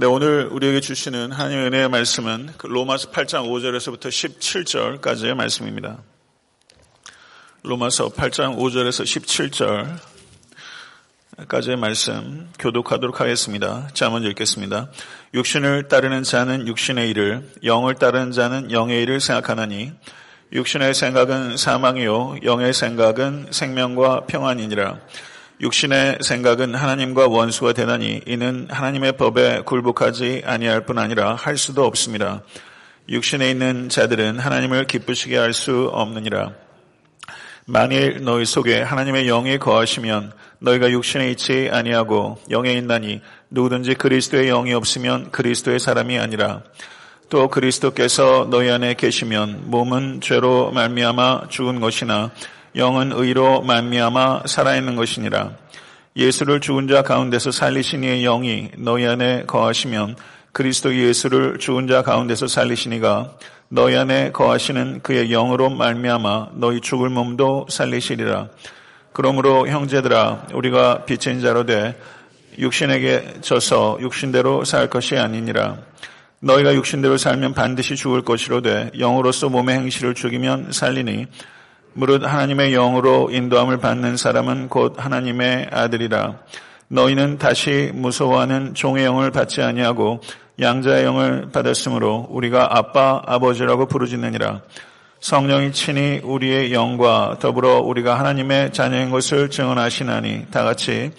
네, 오늘 우리에게 주시는 하나님의 은혜의 말씀은 그 로마서 8장 5절에서부터 17절까지의 말씀입니다. 로마서 8장 5절에서 17절까지의 말씀 교독하도록 하겠습니다. 자, 먼저 읽겠습니다. 육신을 따르는 자는 육신의 일을, 영을 따르는 자는 영의 일을 생각하나니, 육신의 생각은 사망이요, 영의 생각은 생명과 평안이니라. 육신의 생각은 하나님과 원수가 되나니 이는 하나님의 법에 굴복하지 아니할 뿐 아니라 할 수도 없습니다. 육신에 있는 자들은 하나님을 기쁘시게 할 수 없느니라. 만일 너희 속에 하나님의 영이 거하시면 너희가 육신에 있지 아니하고 영에 있나니 누구든지 그리스도의 영이 없으면 그리스도의 사람이 아니라 또 그리스도께서 너희 안에 계시면 몸은 죄로 말미암아 죽은 것이나 영은 의로 만미암아 살아있는 것이니라. 예수를 죽은 자 가운데서 살리신 이의 영이 너희 안에 거하시면 그리스도 예수를 죽은 자 가운데서 살리시니가 너희 안에 거하시는 그의 영으로 말미암아 너희 죽을 몸도 살리시리라. 그러므로 형제들아 우리가 빛인 자로 돼 육신에게 져서 육신대로 살 것이 아니니라. 너희가 육신대로 살면 반드시 죽을 것이로되 영으로서 몸의 행실을 죽이면 살리니 무릇 하나님의 영으로 인도함을 받는 사람은 곧 하나님의 아들이라. 너희는 다시 무서워하는 종의 영을 받지 아니하고 양자의 영을 받았으므로 우리가 아빠 아버지라고 부르짖느니라. 성령이 친히 우리의 영과 더불어 우리가 하나님의 자녀인 것을 증언하시나니 다 같이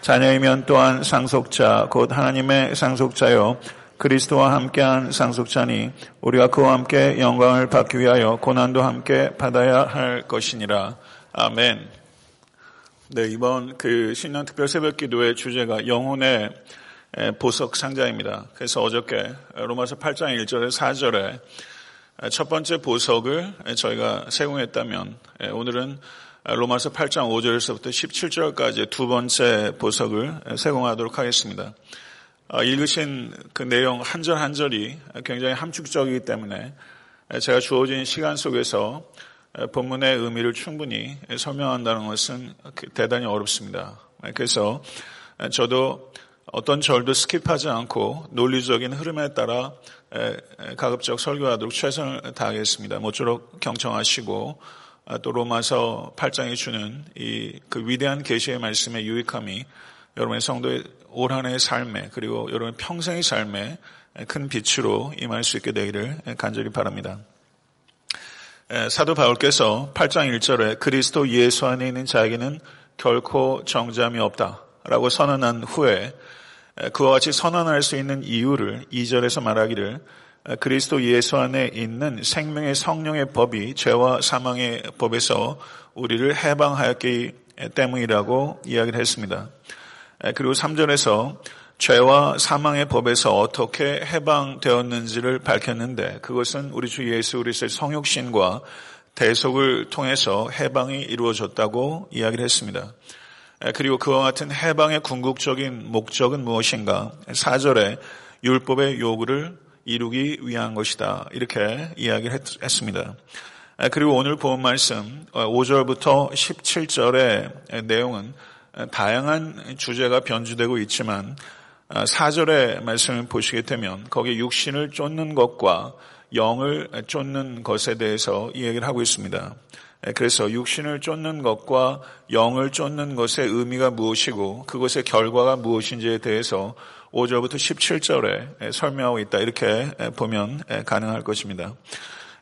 자녀이면 또한 상속자 곧 하나님의 상속자요 그리스도와 함께한 상속자니 우리가 그와 함께 영광을 받기 위하여 고난도 함께 받아야 할 것이니라. 아멘. 네, 이번 그 신년 특별 새벽 기도의 주제가 영혼의 보석 상자입니다. 그래서 어저께 로마서 8장 1절에 4절에 첫 번째 보석을 저희가 세공했다면 오늘은 로마서 8장 5절에서부터 17절까지 두 번째 보석을 세공하도록 하겠습니다. 어, 읽으신 그 내용 한 절 한 절이 굉장히 함축적이기 때문에 제가 주어진 시간 속에서 본문의 의미를 충분히 설명한다는 것은 그 대단히 어렵습니다. 그래서 저도 어떤 절도 skip하지 않고 논리적인 흐름에 따라 가급적 설교하도록 최선을 다하겠습니다. 모쪼록 경청하시고 또 로마서 8장이 주는 이 그 위대한 계시의 말씀의 유익함이 여러분의 성도의 올 한해의 삶에 그리고 여러분 평생의 삶에 큰 빛으로 임할 수 있게 되기를 간절히 바랍니다. 사도 바울께서 8장 1절에 그리스도 예수 안에 있는 자에게는 결코 정잠이 없다라고 선언한 후에 그와 같이 선언할 수 있는 이유를 2절에서 말하기를 그리스도 예수 안에 있는 생명의 성령의 법이 죄와 사망의 법에서 우리를 해방하였기 때문이라고 이야기를 했습니다. 그리고 3절에서 죄와 사망의 법에서 어떻게 해방되었는지를 밝혔는데 그것은 우리 주 예수 그리스도의 성육신과 대속을 통해서 해방이 이루어졌다고 이야기를 했습니다. 그리고 그와 같은 해방의 궁극적인 목적은 무엇인가? 4절에 율법의 요구를 이루기 위한 것이다. 이렇게 이야기를 했습니다. 그리고 오늘 본 말씀 5절부터 17절의 내용은 다양한 주제가 변주되고 있지만 4절의 아, 말씀을 보시게 되면 거기에 육신을 쫓는 것과 영을 쫓는 것에 대해서 이야기를 하고 있습니다. 그래서 육신을 쫓는 것과 영을 쫓는 것의 의미가 무엇이고 그것의 결과가 무엇인지에 대해서 5절부터 17절에 설명하고 있다. 이렇게 보면 가능할 것입니다.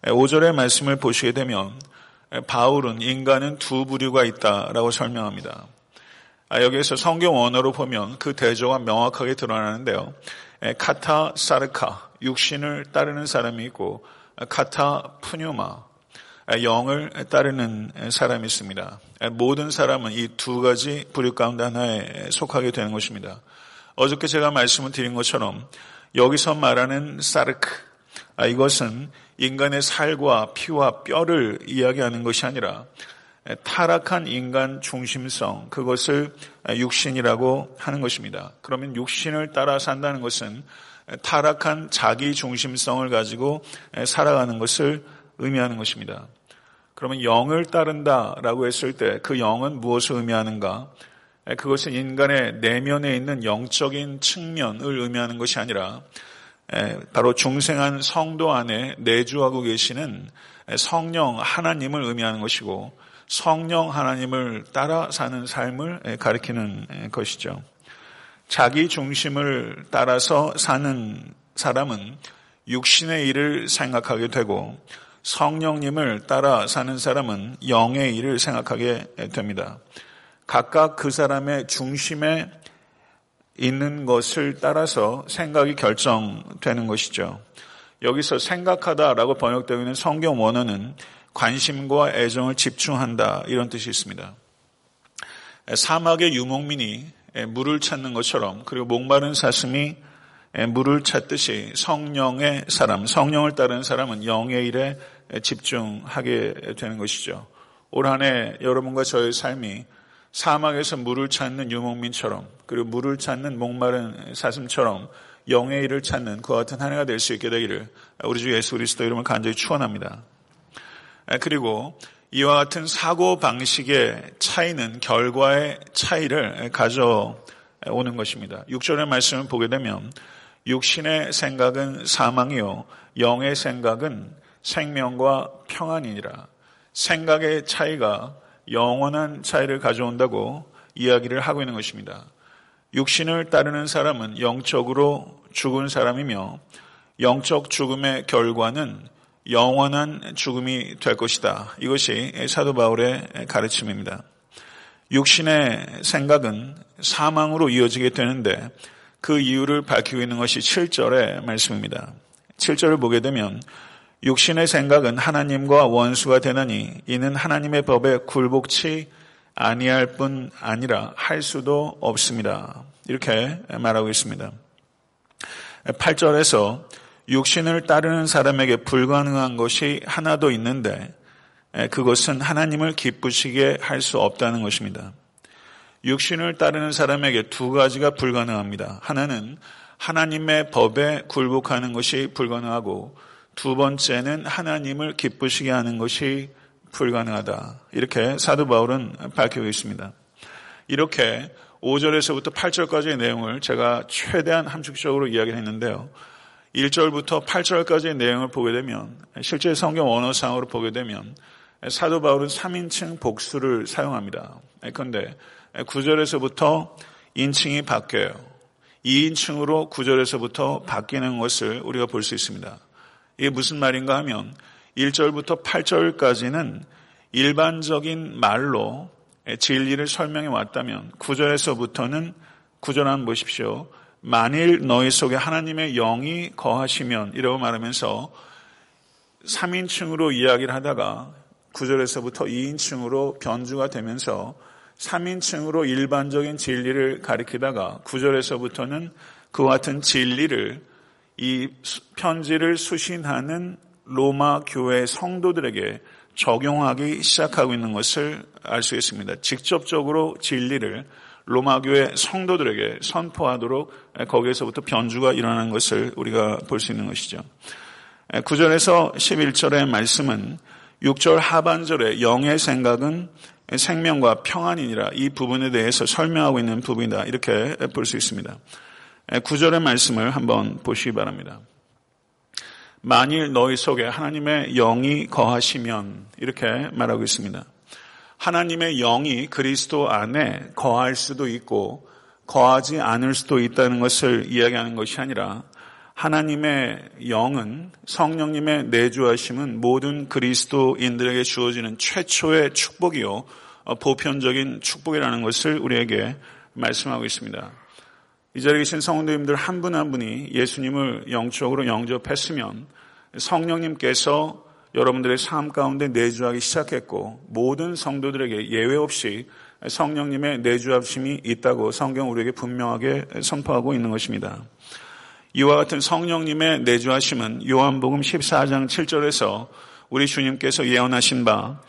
5절의 말씀을 보시게 되면 바울은 인간은 두 부류가 있다라고 설명합니다. 아, 여기에서 성경 언어로 보면 그 대조가 명확하게 드러나는데요. 카타 사르카, 육신을 따르는 사람이 있고 카타 푸뉴마, 영을 따르는 사람이 있습니다. 모든 사람은 이 두 가지 부류 가운데 하나에 속하게 되는 것입니다. 어저께 제가 말씀을 드린 것처럼 여기서 말하는 사르크, 아, 이것은 인간의 살과 피와 뼈를 이야기하는 것이 아니라 타락한 인간 중심성, 그것을 육신이라고 하는 것입니다. 그러면 육신을 따라 산다는 것은 타락한 자기 중심성을 가지고 살아가는 것을 의미하는 것입니다. 그러면 영을 따른다라고 했을 때 그 영은 무엇을 의미하는가? 그것은 인간의 내면에 있는 영적인 측면을 의미하는 것이 아니라 바로 중생한 성도 안에 내주하고 계시는 성령 하나님을 의미하는 것이고 성령 하나님을 따라 사는 삶을 가리키는 것이죠. 자기 중심을 따라서 사는 사람은 육신의 일을 생각하게 되고 성령님을 따라 사는 사람은 영의 일을 생각하게 됩니다. 각각 그 사람의 중심에 있는 것을 따라서 생각이 결정되는 것이죠. 여기서 생각하다라고 번역되어 있는 성경 원어는 관심과 애정을 집중한다 이런 뜻이 있습니다. 사막의 유목민이 물을 찾는 것처럼 그리고 목마른 사슴이 물을 찾듯이 성령의 사람, 성령을 따르는 사람은 영의 일에 집중하게 되는 것이죠. 올 한해 여러분과 저의 삶이 사막에서 물을 찾는 유목민처럼 그리고 물을 찾는 목마른 사슴처럼 영의 일을 찾는 그와 같은 한 해가 될 수 있게 되기를 우리 주 예수 그리스도 이름을 간절히 축원합니다. 그리고 이와 같은 사고 방식의 차이는 결과의 차이를 가져오는 것입니다. 6절의 말씀을 보게 되면 육신의 생각은 사망이요 영의 생각은 생명과 평안이니라. 생각의 차이가 영원한 차이를 가져온다고 이야기를 하고 있는 것입니다. 육신을 따르는 사람은 영적으로 죽은 사람이며 영적 죽음의 결과는 영원한 죽음이 될 것이다. 이것이 사도 바울의 가르침입니다. 육신의 생각은 사망으로 이어지게 되는데 그 이유를 밝히고 있는 것이 7절의 말씀입니다. 7절을 보게 되면 육신의 생각은 하나님과 원수가 되나니 이는 하나님의 법에 굴복치 아니할 뿐 아니라 할 수도 없습니다. 이렇게 말하고 있습니다. 8절에서 육신을 따르는 사람에게 불가능한 것이 하나도 있는데 그것은 하나님을 기쁘시게 할 수 없다는 것입니다. 육신을 따르는 사람에게 두 가지가 불가능합니다. 하나는 하나님의 법에 굴복하는 것이 불가능하고 두 번째는 하나님을 기쁘시게 하는 것이 불가능하다. 이렇게 사도 바울은 밝히고 있습니다. 이렇게 5절에서부터 8절까지의 내용을 제가 최대한 함축적으로 이야기를 했는데요. 1절부터 8절까지의 내용을 보게 되면 실제 성경 원어상으로 보게 되면 사도 바울은 3인칭 복수를 사용합니다. 그런데 9절에서부터 인칭이 바뀌어요. 2인칭으로 9절에서부터 바뀌는 것을 우리가 볼 수 있습니다. 이게 무슨 말인가 하면 1절부터 8절까지는 일반적인 말로 진리를 설명해 왔다면 9절에서부터는 9절 한번 보십시오. 만일 너희 속에 하나님의 영이 거하시면 이라고 말하면서 3인칭으로 이야기를 하다가 9절에서부터 2인칭으로 변주가 되면서 3인칭으로 일반적인 진리를 가리키다가 9절에서부터는 그와 같은 진리를 이 편지를 수신하는 로마 교회 성도들에게 적용하기 시작하고 있는 것을 알 수 있습니다. 직접적으로 진리를 로마 교회 성도들에게 선포하도록 거기에서부터 변주가 일어나는 것을 우리가 볼 수 있는 것이죠. 9절에서 11절의 말씀은 6절 하반절에 영의 생각은 생명과 평안이니라 이 부분에 대해서 설명하고 있는 부분이다. 이렇게 볼 수 있습니다. 구절의 말씀을 한번 보시기 바랍니다. 만일 너희 속에 하나님의 영이 거하시면 이렇게 말하고 있습니다. 하나님의 영이 그리스도 안에 거할 수도 있고 거하지 않을 수도 있다는 것을 이야기하는 것이 아니라 하나님의 영은 성령님의 내주하심은 모든 그리스도인들에게 주어지는 최초의 축복이요 보편적인 축복이라는 것을 우리에게 말씀하고 있습니다. 이 자리에 계신 성도님들 한 분한 한 분이 예수님을 영적으로 영접했으면 성령님께서 여러분들의 삶 가운데 내주하기 시작했고 모든 성도들에게 예외 없이 성령님의 내주합심이 있다고 성경 우리에게 분명하게 선포하고 있는 것입니다. 이와 같은 성령님의 내주하심은 요한복음 14장 7절에서 우리 주님께서 예언하신 바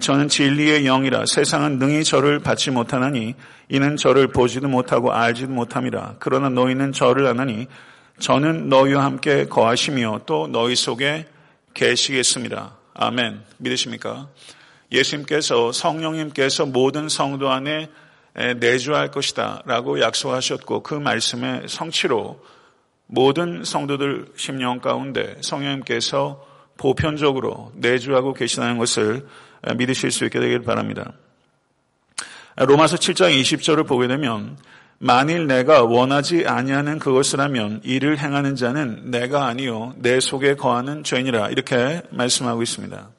저는 진리의 영이라 세상은 능히 저를 받지 못하나니 이는 저를 보지도 못하고 알지도 못함이라. 그러나 너희는 저를 아나니 저는 너희와 함께 거하시며 또 너희 속에 계시겠습니다. 아멘. 믿으십니까? 예수님께서 성령님께서 모든 성도 안에 내주할 것이다 라고 약속하셨고 그 말씀의 성취로 모든 성도들 심령 가운데 성령님께서 보편적으로 내주하고 계시다는 것을 믿으실 수 있게 되길 바랍니다. 로마서 7장 20절을 보게 되면 만일 내가 원하지 아니하는 그것을 하면 이를 행하는 자는 내가 아니요 내 속에 거하는 죄니라 이렇게 말씀하고 있습니다.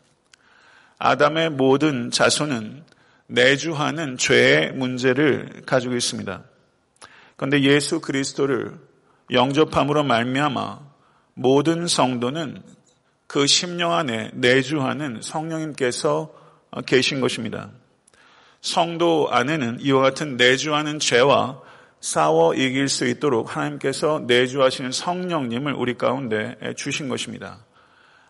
아담의 모든 자손은 내주하는 죄의 문제를 가지고 있습니다. 그런데 예수 그리스도를 영접함으로 말미암아 모든 성도는 그 심령 안에 내주하는 성령님께서 계신 것입니다. 성도 안에는 이와 같은 내주하는 죄와 싸워 이길 수 있도록 하나님께서 내주하시는 성령님을 우리 가운데 주신 것입니다.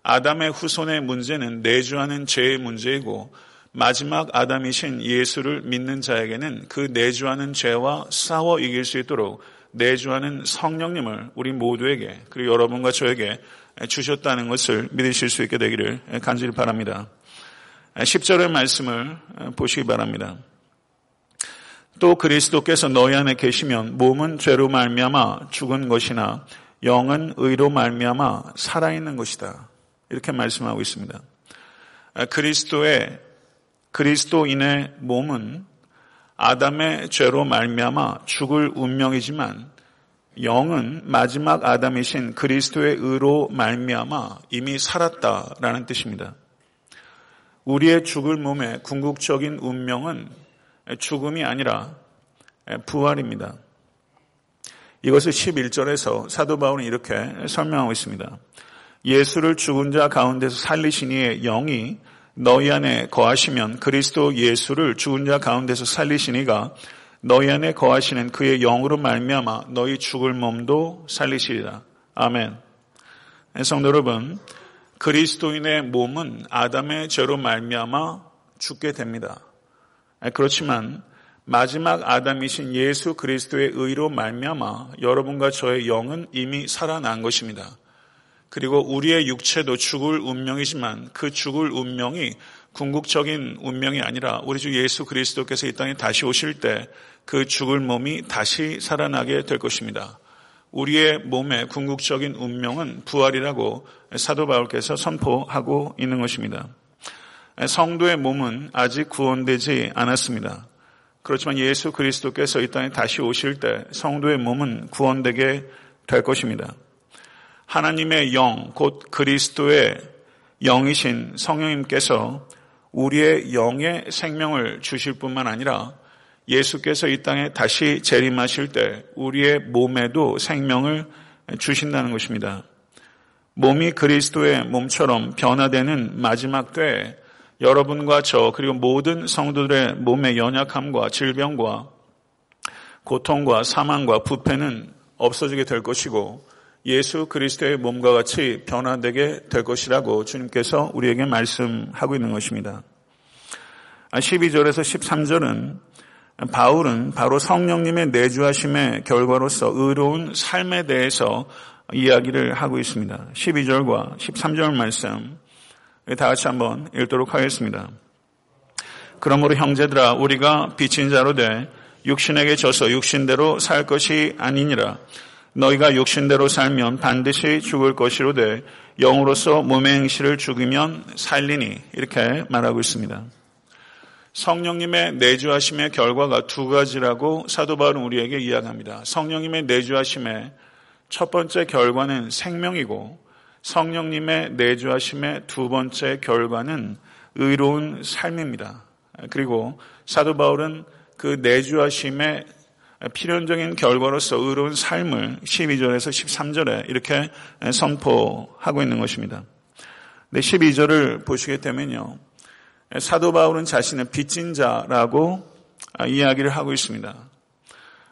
아담의 후손의 문제는 내주하는 죄의 문제이고 마지막 아담이신 예수를 믿는 자에게는 그 내주하는 죄와 싸워 이길 수 있도록 내주하는 성령님을 우리 모두에게 그리고 여러분과 저에게 주셨다는 것을 믿으실 수 있게 되기를 간절히 바랍니다. 10절의 말씀을 보시기 바랍니다. 또 그리스도께서 너희 안에 계시면 몸은 죄로 말미암아 죽은 것이나 영은 의로 말미암아 살아있는 것이다. 이렇게 말씀하고 있습니다. 그리스도의 그리스도인의 몸은 아담의 죄로 말미암아 죽을 운명이지만 영은 마지막 아담이신 그리스도의 의로 말미암아 이미 살았다라는 뜻입니다. 우리의 죽을 몸의 궁극적인 운명은 죽음이 아니라 부활입니다. 이것을 11절에서 사도 바울은 이렇게 설명하고 있습니다. 예수를 죽은 자 가운데서 살리시니의 영이 너희 안에 거하시면 그리스도 예수를 죽은 자 가운데서 살리시니가 너희 안에 거하시는 그의 영으로 말미암아 너희 죽을 몸도 살리시리라. 아멘. 성도 여러분, 그리스도인의 몸은 아담의 죄로 말미암아 죽게 됩니다. 그렇지만 마지막 아담이신 예수 그리스도의 의로 말미암아 여러분과 저의 영은 이미 살아난 것입니다. 그리고 우리의 육체도 죽을 운명이지만 그 죽을 운명이 궁극적인 운명이 아니라 우리 주 예수 그리스도께서 이 땅에 다시 오실 때 그 죽을 몸이 다시 살아나게 될 것입니다. 우리의 몸의 궁극적인 운명은 부활이라고 사도 바울께서 선포하고 있는 것입니다. 성도의 몸은 아직 구원되지 않았습니다. 그렇지만 예수 그리스도께서 이 땅에 다시 오실 때 성도의 몸은 구원되게 될 것입니다. 하나님의 영, 곧 그리스도의 영이신 성령님께서 우리의 영의 생명을 주실 뿐만 아니라 예수께서 이 땅에 다시 재림하실 때 우리의 몸에도 생명을 주신다는 것입니다. 몸이 그리스도의 몸처럼 변화되는 마지막 때에 여러분과 저 그리고 모든 성도들의 몸의 연약함과 질병과 고통과 사망과 부패는 없어지게 될 것이고 예수 그리스도의 몸과 같이 변화되게 될 것이라고 주님께서 우리에게 말씀하고 있는 것입니다. 12절에서 13절은 바울은 바로 성령님의 내주하심의 결과로서 의로운 삶에 대해서 이야기를 하고 있습니다. 12절과 13절 말씀 다 같이 한번 읽도록 하겠습니다. 그러므로 형제들아 우리가 비친 자로 돼 육신에게 져서 육신대로 살 것이 아니니라 너희가 육신대로 살면 반드시 죽을 것이로되 영으로서 몸의 행실을 죽이면 살리니 이렇게 말하고 있습니다. 성령님의 내주하심의 결과가 두 가지라고 사도 바울은 우리에게 이야기합니다. 성령님의 내주하심의 첫 번째 결과는 생명이고 성령님의 내주하심의 두 번째 결과는 의로운 삶입니다. 그리고 사도 바울은 그 내주하심의 필연적인 결과로서 의로운 삶을 12절에서 13절에 이렇게 선포하고 있는 것입니다. 근데 12절을 보시게 되면요. 사도 바울은 자신을 빚진 자라고 이야기를 하고 있습니다.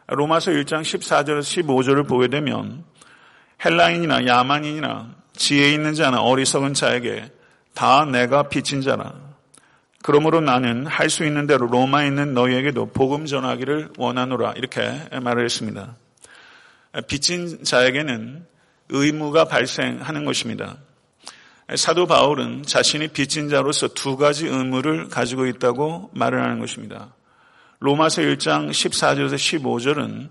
로마서 1장 14절에서 15절을 보게 되면 헬라인이나 야만인이나 지혜 있는 자나 어리석은 자에게 다 내가 빚진 자라. 그러므로 나는 할 수 있는 대로 로마에 있는 너희에게도 복음 전하기를 원하노라 이렇게 말을 했습니다. 빚진 자에게는 의무가 발생하는 것입니다. 사도 바울은 자신이 빚진 자로서 두 가지 의무를 가지고 있다고 말을 하는 것입니다. 로마서 1장 14절에서 15절은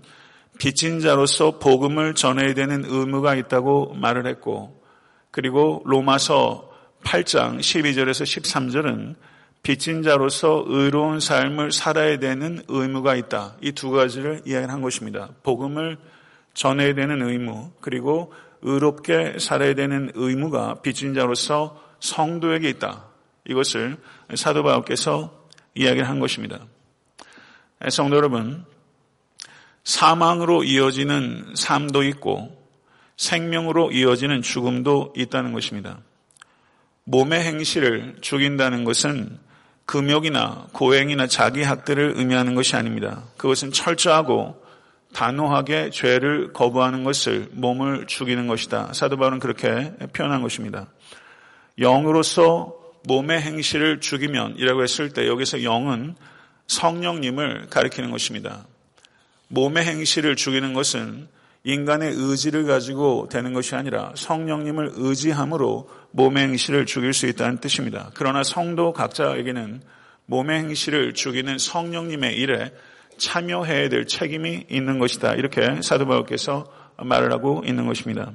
빚진 자로서 복음을 전해야 되는 의무가 있다고 말을 했고 그리고 로마서 8장 12절에서 13절은 빚진 자로서 의로운 삶을 살아야 되는 의무가 있다. 이 두 가지를 이야기한 것입니다. 복음을 전해야 되는 의무, 그리고 의롭게 살아야 되는 의무가 빚진 자로서 성도에게 있다. 이것을 사도 바울께서 이야기를 한 것입니다. 성도 여러분, 사망으로 이어지는 삶도 있고 생명으로 이어지는 죽음도 있다는 것입니다. 몸의 행실을 죽인다는 것은 금욕이나 고행이나 자기 학대를 의미하는 것이 아닙니다. 그것은 철저하고 단호하게 죄를 거부하는 것을 몸을 죽이는 것이다. 사도 바울은 그렇게 표현한 것입니다. 영으로서 몸의 행실을 죽이면 이라고 했을 때 여기서 영은 성령님을 가리키는 것입니다. 몸의 행실을 죽이는 것은 인간의 의지를 가지고 되는 것이 아니라 성령님을 의지함으로 몸의 행실을 죽일 수 있다는 뜻입니다. 그러나 성도 각자에게는 몸의 행실을 죽이는 성령님의 일에 참여해야 될 책임이 있는 것이다. 이렇게 사도 바울께서 말을 하고 있는 것입니다.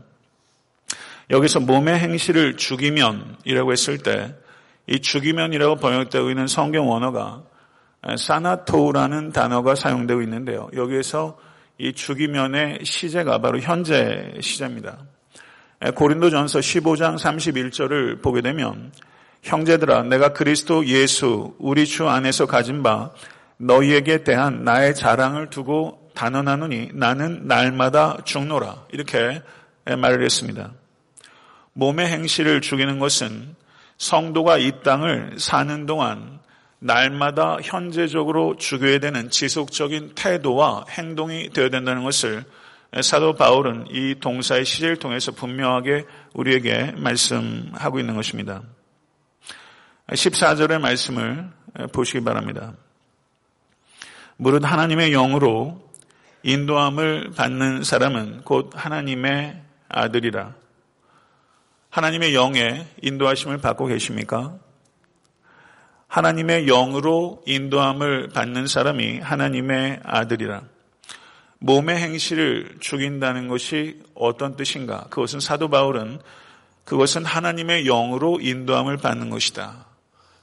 여기서 몸의 행실을 죽이면이라고 했을 때 이 죽이면이라고 번역되고 있는 성경 원어가 사나토라는 단어가 사용되고 있는데요. 여기에서 이 죽이면의 시제가 바로 현재 시제입니다. 고린도전서 15장 31절을 보게 되면 형제들아 내가 그리스도 예수 우리 주 안에서 가진 바 너희에게 대한 나의 자랑을 두고 단언하노니 나는 날마다 죽노라 이렇게 말을 했습니다. 몸의 행실을 죽이는 것은 성도가 이 땅을 사는 동안 날마다 현재적으로 죽여야 되는 지속적인 태도와 행동이 되어야 된다는 것을 사도 바울은 이 동사의 시제를 통해서 분명하게 우리에게 말씀하고 있는 것입니다. 14절의 말씀을 보시기 바랍니다. 무릇 하나님의 영으로 인도함을 받는 사람은 곧 하나님의 아들이라. 하나님의 영에 인도하심을 받고 계십니까? 하나님의 영으로 인도함을 받는 사람이 하나님의 아들이라. 몸의 행실을 죽인다는 것이 어떤 뜻인가? 그것은 사도 바울은 그것은 하나님의 영으로 인도함을 받는 것이다.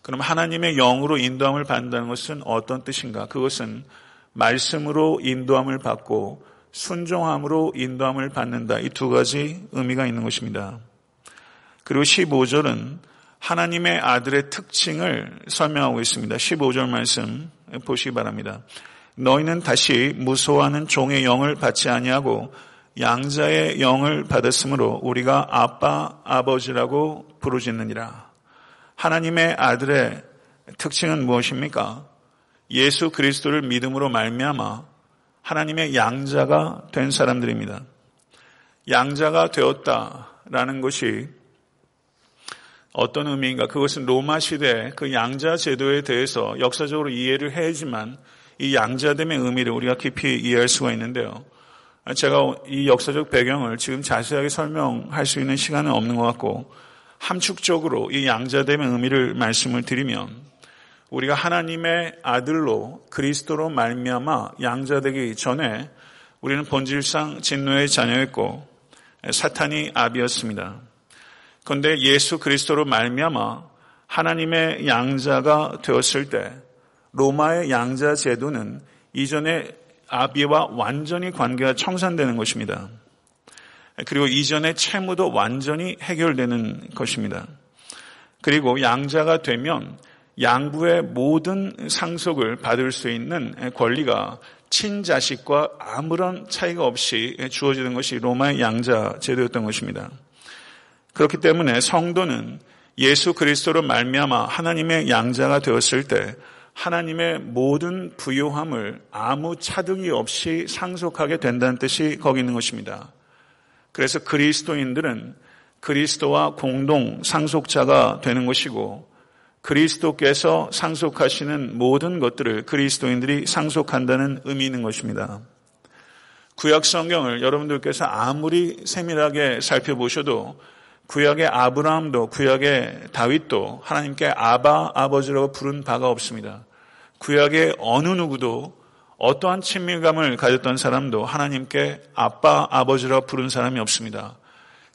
그럼 하나님의 영으로 인도함을 받는다는 것은 어떤 뜻인가? 그것은 말씀으로 인도함을 받고 순종함으로 인도함을 받는다. 이 두 가지 의미가 있는 것입니다. 그리고 15절은 하나님의 아들의 특징을 설명하고 있습니다. 15절 말씀 보시기 바랍니다. 너희는 다시 무소하는 종의 영을 받지 아니하고 양자의 영을 받았으므로 우리가 아빠 아버지라고 부르짖느니라. 하나님의 아들의 특징은 무엇입니까? 예수 그리스도를 믿음으로 말미암아 하나님의 양자가 된 사람들입니다. 양자가 되었다라는 것이 어떤 의미인가? 그것은 로마 시대 그 양자 제도에 대해서 역사적으로 이해를 해야지만 이 양자됨의 의미를 우리가 깊이 이해할 수가 있는데요. 제가 이 역사적 배경을 지금 자세하게 설명할 수 있는 시간은 없는 것 같고 함축적으로 이 양자됨의 의미를 말씀을 드리면 우리가 하나님의 아들로 그리스도로 말미암아 양자되기 전에 우리는 본질상 진노의 자녀였고 사탄이 아비였습니다. 그런데 예수 그리스도로 말미암아 하나님의 양자가 되었을 때 로마의 양자 제도는 이전의 아비와 완전히 관계가 청산되는 것입니다. 그리고 이전의 채무도 완전히 해결되는 것입니다. 그리고 양자가 되면 양부의 모든 상속을 받을 수 있는 권리가 친자식과 아무런 차이가 없이 주어지는 것이 로마의 양자 제도였던 것입니다. 그렇기 때문에 성도는 예수 그리스도로 말미암아 하나님의 양자가 되었을 때 하나님의 모든 부요함을 아무 차등이 없이 상속하게 된다는 뜻이 거기 있는 것입니다. 그래서 그리스도인들은 그리스도와 공동 상속자가 되는 것이고 그리스도께서 상속하시는 모든 것들을 그리스도인들이 상속한다는 의미 있는 것입니다. 구약 성경을 여러분들께서 아무리 세밀하게 살펴보셔도 구약의 아브라함도 구약의 다윗도 하나님께 아바 아버지라고 부른 바가 없습니다. 구약의 어느 누구도 어떠한 친밀감을 가졌던 사람도 하나님께 아빠, 아버지라 부른 사람이 없습니다.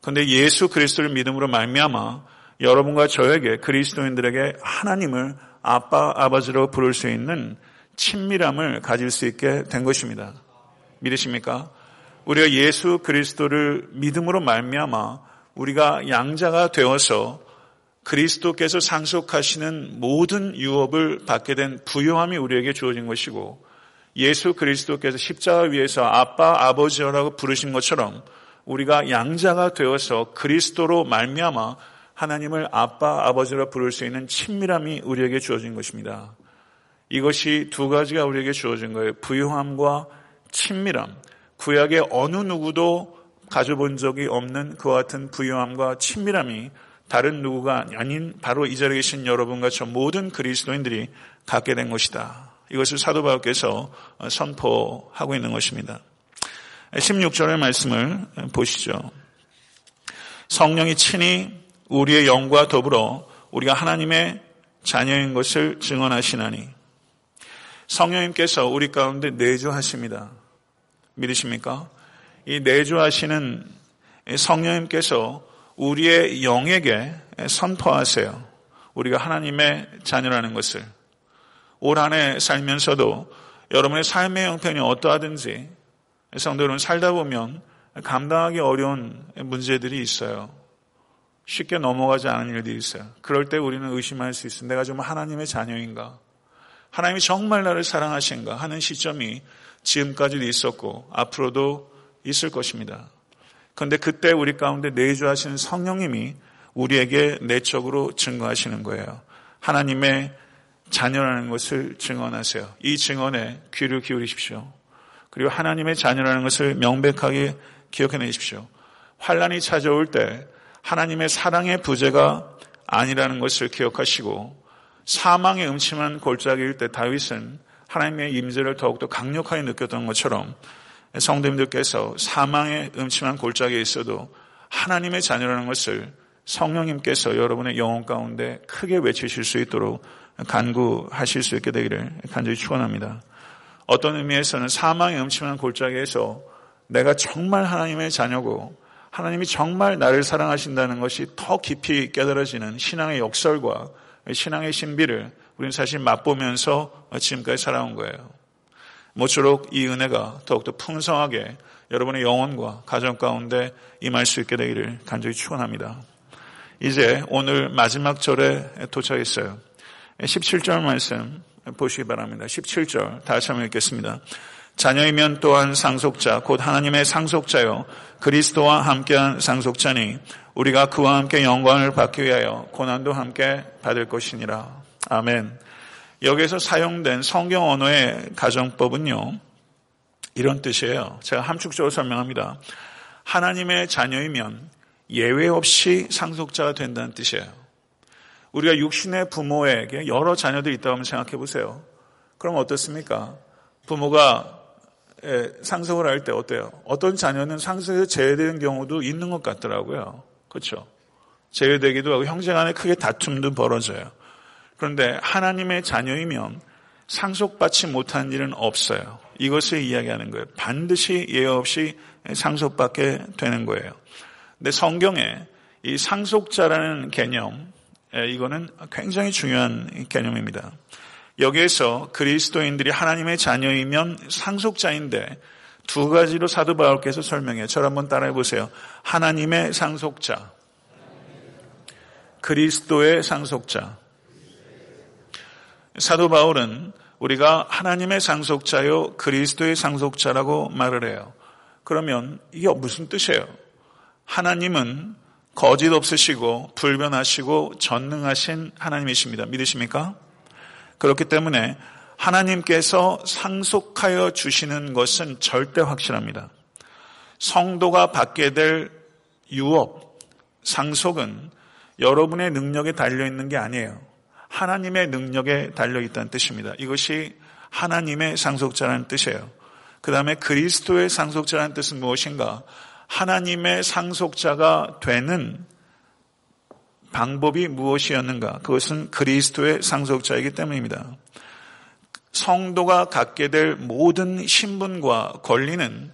그런데 예수 그리스도를 믿음으로 말미암아 여러분과 저에게 그리스도인들에게 하나님을 아빠, 아버지로 부를 수 있는 친밀함을 가질 수 있게 된 것입니다. 믿으십니까? 우리가 예수 그리스도를 믿음으로 말미암아 우리가 양자가 되어서 그리스도께서 상속하시는 모든 유업을 받게 된 부요함이 우리에게 주어진 것이고 예수 그리스도께서 십자가 위에서 아빠 아버지라고 부르신 것처럼 우리가 양자가 되어서 그리스도로 말미암아 하나님을 아빠 아버지라 부를 수 있는 친밀함이 우리에게 주어진 것입니다. 이것이 두 가지가 우리에게 주어진 거예요. 부유함과 친밀함. 구약의 어느 누구도 가져본 적이 없는 그와 같은 부유함과 친밀함이 다른 누구가 아닌 바로 이 자리에 계신 여러분과 저 모든 그리스도인들이 갖게 된 것이다. 이것을 사도 바울께서 선포하고 있는 것입니다. 16절의 말씀을 보시죠. 성령이 친히 우리의 영과 더불어 우리가 하나님의 자녀인 것을 증언하시나니 성령님께서 우리 가운데 내주하십니다. 믿으십니까? 이 내주하시는 성령님께서 우리의 영에게 선포하세요. 우리가 하나님의 자녀라는 것을. 올 한 해 살면서도 여러분의 삶의 형편이 어떠하든지 성도 여러분 살다 보면 감당하기 어려운 문제들이 있어요. 쉽게 넘어가지 않은 일들이 있어요. 그럴 때 우리는 의심할 수 있습니다. 내가 정말 하나님의 자녀인가? 하나님이 정말 나를 사랑하신가 하는 시점이 지금까지도 있었고 앞으로도 있을 것입니다. 그런데 그때 우리 가운데 내주하시는 성령님이 우리에게 내적으로 증거하시는 거예요. 하나님의 자녀라는 것을 증언하세요. 이 증언에 귀를 기울이십시오. 그리고 하나님의 자녀라는 것을 명백하게 기억해내십시오. 환란이 찾아올 때 하나님의 사랑의 부재가 아니라는 것을 기억하시고 사망의 음침한 골짜기일 때 다윗은 하나님의 임재를 더욱더 강력하게 느꼈던 것처럼 성도님들께서 사망의 음침한 골짜기에 있어도 하나님의 자녀라는 것을 성령님께서 여러분의 영혼 가운데 크게 외치실 수 있도록 간구하실 수 있게 되기를 간절히 축원합니다. 어떤 의미에서는 사망의 음침한 골짜기에서 내가 정말 하나님의 자녀고 하나님이 정말 나를 사랑하신다는 것이 더 깊이 깨달아지는 신앙의 역설과 신앙의 신비를 우리는 사실 맛보면서 지금까지 살아온 거예요. 모쪼록 이 은혜가 더욱더 풍성하게 여러분의 영혼과 가정 가운데 임할 수 있게 되기를 간절히 축원합니다. 이제 오늘 마지막 절에 도착했어요. 17절 말씀 보시기 바랍니다. 17절 다시 한번 읽겠습니다. 자녀이면 또한 상속자, 곧 하나님의 상속자요. 그리스도와 함께한 상속자니 우리가 그와 함께 영광을 받기 위하여 고난도 함께 받을 것이니라. 아멘. 여기에서 사용된 성경 언어의 가정법은요. 이런 뜻이에요. 제가 함축적으로 설명합니다. 하나님의 자녀이면 예외 없이 상속자가 된다는 뜻이에요. 우리가 육신의 부모에게 여러 자녀들이 있다고 한번 생각해 보세요. 그럼 어떻습니까? 부모가 예, 상속을 할 때 어때요? 어떤 자녀는 상속에서 제외되는 경우도 있는 것 같더라고요. 그렇죠? 제외되기도 하고 형제 간에 크게 다툼도 벌어져요. 그런데 하나님의 자녀이면 상속받지 못한 일은 없어요. 이것을 이야기하는 거예요. 반드시 예외 없이 상속받게 되는 거예요. 근데 성경에 이 상속자라는 개념, 예, 이거는 굉장히 중요한 개념입니다. 여기에서 그리스도인들이 하나님의 자녀이면 상속자인데 두 가지로 사도 바울께서 설명해요. 저를 한번 따라해 보세요. 하나님의 상속자, 그리스도의 상속자. 사도 바울은 우리가 하나님의 상속자요, 그리스도의 상속자라고 말을 해요. 그러면 이게 무슨 뜻이에요? 하나님은 거짓 없으시고 불변하시고 전능하신 하나님이십니다. 믿으십니까? 그렇기 때문에 하나님께서 상속하여 주시는 것은 절대 확실합니다. 성도가 받게 될 유업, 상속은 여러분의 능력에 달려 있는 게 아니에요. 하나님의 능력에 달려 있다는 뜻입니다. 이것이 하나님의 상속자라는 뜻이에요. 그 다음에 그리스도의 상속자라는 뜻은 무엇인가? 하나님의 상속자가 되는 방법이 무엇이었는가? 그것은 그리스도의 상속자이기 때문입니다. 성도가 갖게 될 모든 신분과 권리는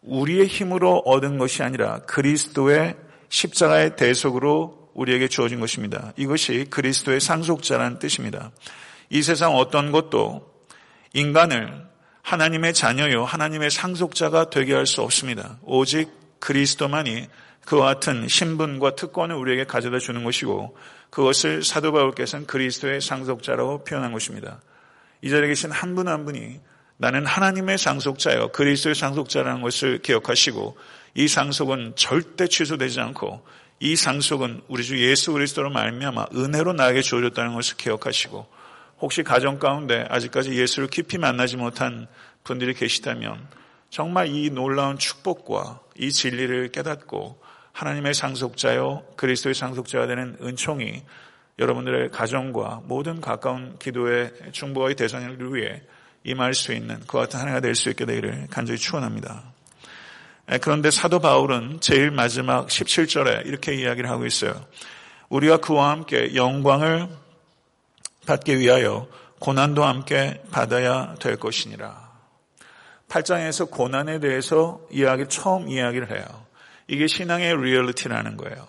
우리의 힘으로 얻은 것이 아니라 그리스도의 십자가의 대속으로 우리에게 주어진 것입니다. 이것이 그리스도의 상속자라는 뜻입니다. 이 세상 어떤 것도 인간을 하나님의 자녀요, 하나님의 상속자가 되게 할 수 없습니다. 오직 그리스도만이 그와 같은 신분과 특권을 우리에게 가져다 주는 것이고 그것을 사도 바울께서는 그리스도의 상속자라고 표현한 것입니다. 이 자리에 계신 한 분한 한 분이 나는 하나님의 상속자요, 그리스도의 상속자라는 것을 기억하시고 이 상속은 절대 취소되지 않고 이 상속은 우리 주 예수 그리스도로 말미암아 은혜로 나에게 주어졌다는 것을 기억하시고 혹시 가정 가운데 아직까지 예수를 깊이 만나지 못한 분들이 계시다면 정말 이 놀라운 축복과 이 진리를 깨닫고 하나님의 상속자요 그리스도의 상속자가 되는 은총이 여러분들의 가정과 모든 가까운 기도의 중보의 대상을 위해 임할 수 있는 그 같은 한 해가 될 수 있게 되기를 간절히 축원합니다. 그런데 사도 바울은 제일 마지막 17절에 이렇게 이야기를 하고 있어요. 우리가 그와 함께 영광을 받기 위하여 고난도 함께 받아야 될 것이니라. 8장에서 고난에 대해서 이야기 처음 이야기를 해요. 이게 신앙의 리얼리티라는 거예요.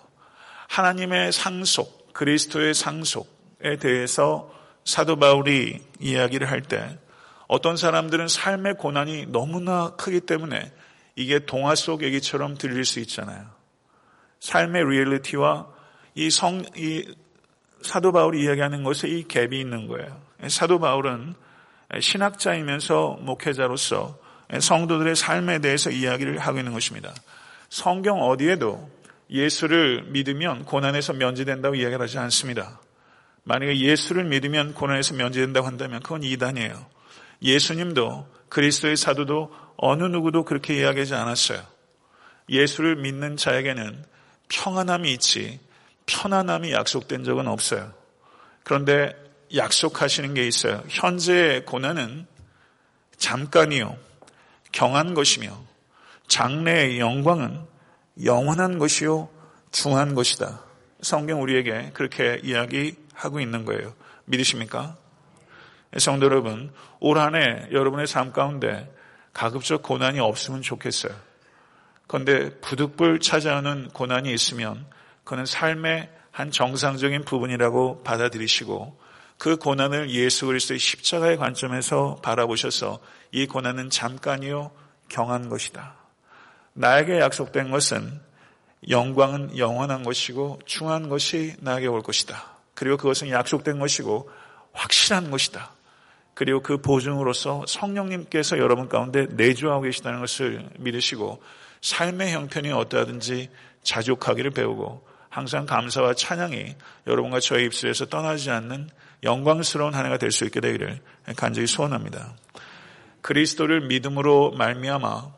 하나님의 상속, 그리스도의 상속에 대해서 사도 바울이 이야기를 할 때 어떤 사람들은 삶의 고난이 너무나 크기 때문에 이게 동화 속 얘기처럼 들릴 수 있잖아요. 삶의 리얼리티와 이 성, 이 사도 바울이 이야기하는 것에 이 갭이 있는 거예요. 사도 바울은 신학자이면서 목회자로서 성도들의 삶에 대해서 이야기를 하고 있는 것입니다. 성경 어디에도 예수를 믿으면 고난에서 면제된다고 이야기를 하지 않습니다. 만약에 예수를 믿으면 고난에서 면제된다고 한다면 그건 이단이에요. 예수님도 그리스도의 사도도 어느 누구도 그렇게 이야기하지 않았어요. 예수를 믿는 자에게는 평안함이 있지 편안함이 약속된 적은 없어요. 그런데 약속하시는 게 있어요. 현재의 고난은 잠깐이요. 경한 것이며 장래의 영광은 영원한 것이요. 중한 것이다. 성경 우리에게 그렇게 이야기하고 있는 거예요. 믿으십니까? 성도 여러분, 올 한 해 여러분의 삶 가운데 가급적 고난이 없으면 좋겠어요. 그런데 부득불 찾아오는 고난이 있으면 그는 삶의 한 정상적인 부분이라고 받아들이시고 그 고난을 예수 그리스도의 십자가의 관점에서 바라보셔서 이 고난은 잠깐이요 경한 것이다. 나에게 약속된 것은 영광은 영원한 것이고 중한 것이 나에게 올 것이다. 그리고 그것은 약속된 것이고 확실한 것이다. 그리고 그 보증으로서 성령님께서 여러분 가운데 내주하고 계시다는 것을 믿으시고 삶의 형편이 어떠하든지 자족하기를 배우고 항상 감사와 찬양이 여러분과 저의 입술에서 떠나지 않는 영광스러운 한 해가 될 수 있게 되기를 간절히 소원합니다. 그리스도를 믿음으로 말미암아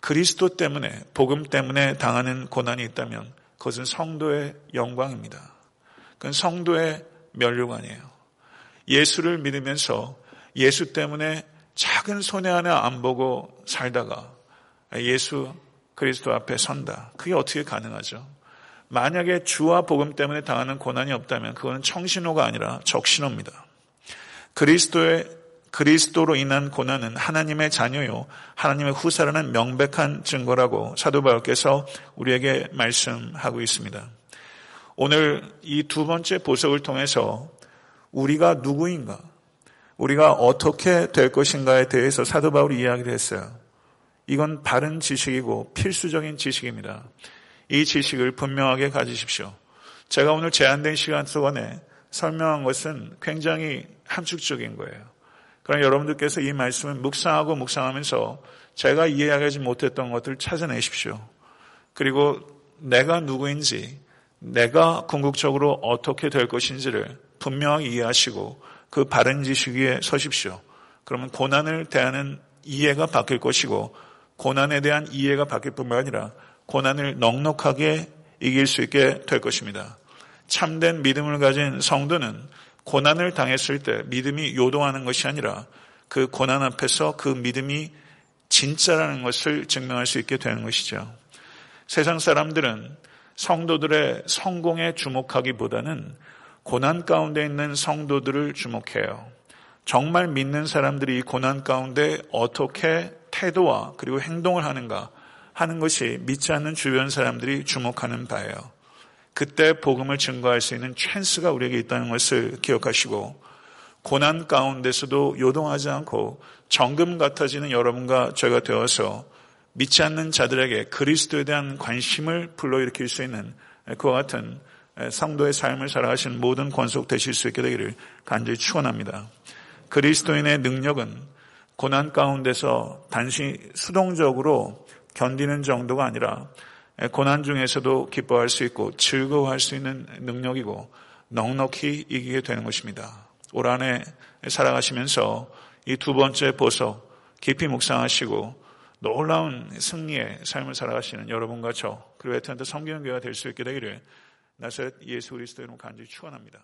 그리스도 때문에 복음 때문에 당하는 고난이 있다면 그것은 성도의 영광입니다. 그건 성도의 멸류관이에요. 예수를 믿으면서 예수 때문에 작은 손해 하나 안 보고 살다가 예수 그리스도 앞에 선다. 그게 어떻게 가능하죠? 만약에 주와 복음 때문에 당하는 고난이 없다면 그거는 청신호가 아니라 적신호입니다. 그리스도의 그리스도로 인한 고난은 하나님의 자녀요, 하나님의 후사라는 명백한 증거라고 사도 바울께서 우리에게 말씀하고 있습니다. 오늘 이 두 번째 보석을 통해서 우리가 누구인가, 우리가 어떻게 될 것인가에 대해서 사도 바울이 이야기를 했어요. 이건 바른 지식이고 필수적인 지식입니다. 이 지식을 분명하게 가지십시오. 제가 오늘 제한된 시간 동안에 설명한 것은 굉장히 함축적인 거예요. 그러나 여러분들께서 이 말씀을 묵상하고 묵상하면서 제가 이해하지 못했던 것들을 찾아내십시오. 그리고 내가 누구인지, 내가 궁극적으로 어떻게 될 것인지를 분명하게 이해하시고 그 바른 지식 위에 서십시오. 그러면 고난을 대하는 이해가 바뀔 것이고 고난에 대한 이해가 바뀔 뿐만 아니라 고난을 넉넉하게 이길 수 있게 될 것입니다. 참된 믿음을 가진 성도는 고난을 당했을 때 믿음이 요동하는 것이 아니라 그 고난 앞에서 그 믿음이 진짜라는 것을 증명할 수 있게 되는 것이죠. 세상 사람들은 성도들의 성공에 주목하기보다는 고난 가운데 있는 성도들을 주목해요. 정말 믿는 사람들이 고난 가운데 어떻게 태도와 그리고 행동을 하는가 하는 것이 믿지 않는 주변 사람들이 주목하는 바예요. 그때 복음을 증거할 수 있는 찬스가 우리에게 있다는 것을 기억하시고 고난 가운데서도 요동하지 않고 정금 같아지는 여러분과 저희가 되어서 믿지 않는 자들에게 그리스도에 대한 관심을 불러일으킬 수 있는 그와 같은 성도의 삶을 살아가신 모든 권속 되실 수 있게 되기를 간절히 축원합니다. 그리스도인의 능력은 고난 가운데서 단순히 수동적으로 견디는 정도가 아니라 고난 중에서도 기뻐할 수 있고 즐거워할 수 있는 능력이고 넉넉히 이기게 되는 것입니다. 올 한해 살아가시면서 이 두 번째 보석 깊이 묵상하시고 놀라운 승리의 삶을 살아가시는 여러분과 저 그리고 에트한테 섬기는 교회가 될 수 있게 되기를 나사렛 예수 그리스도 이름 간절히 축원합니다.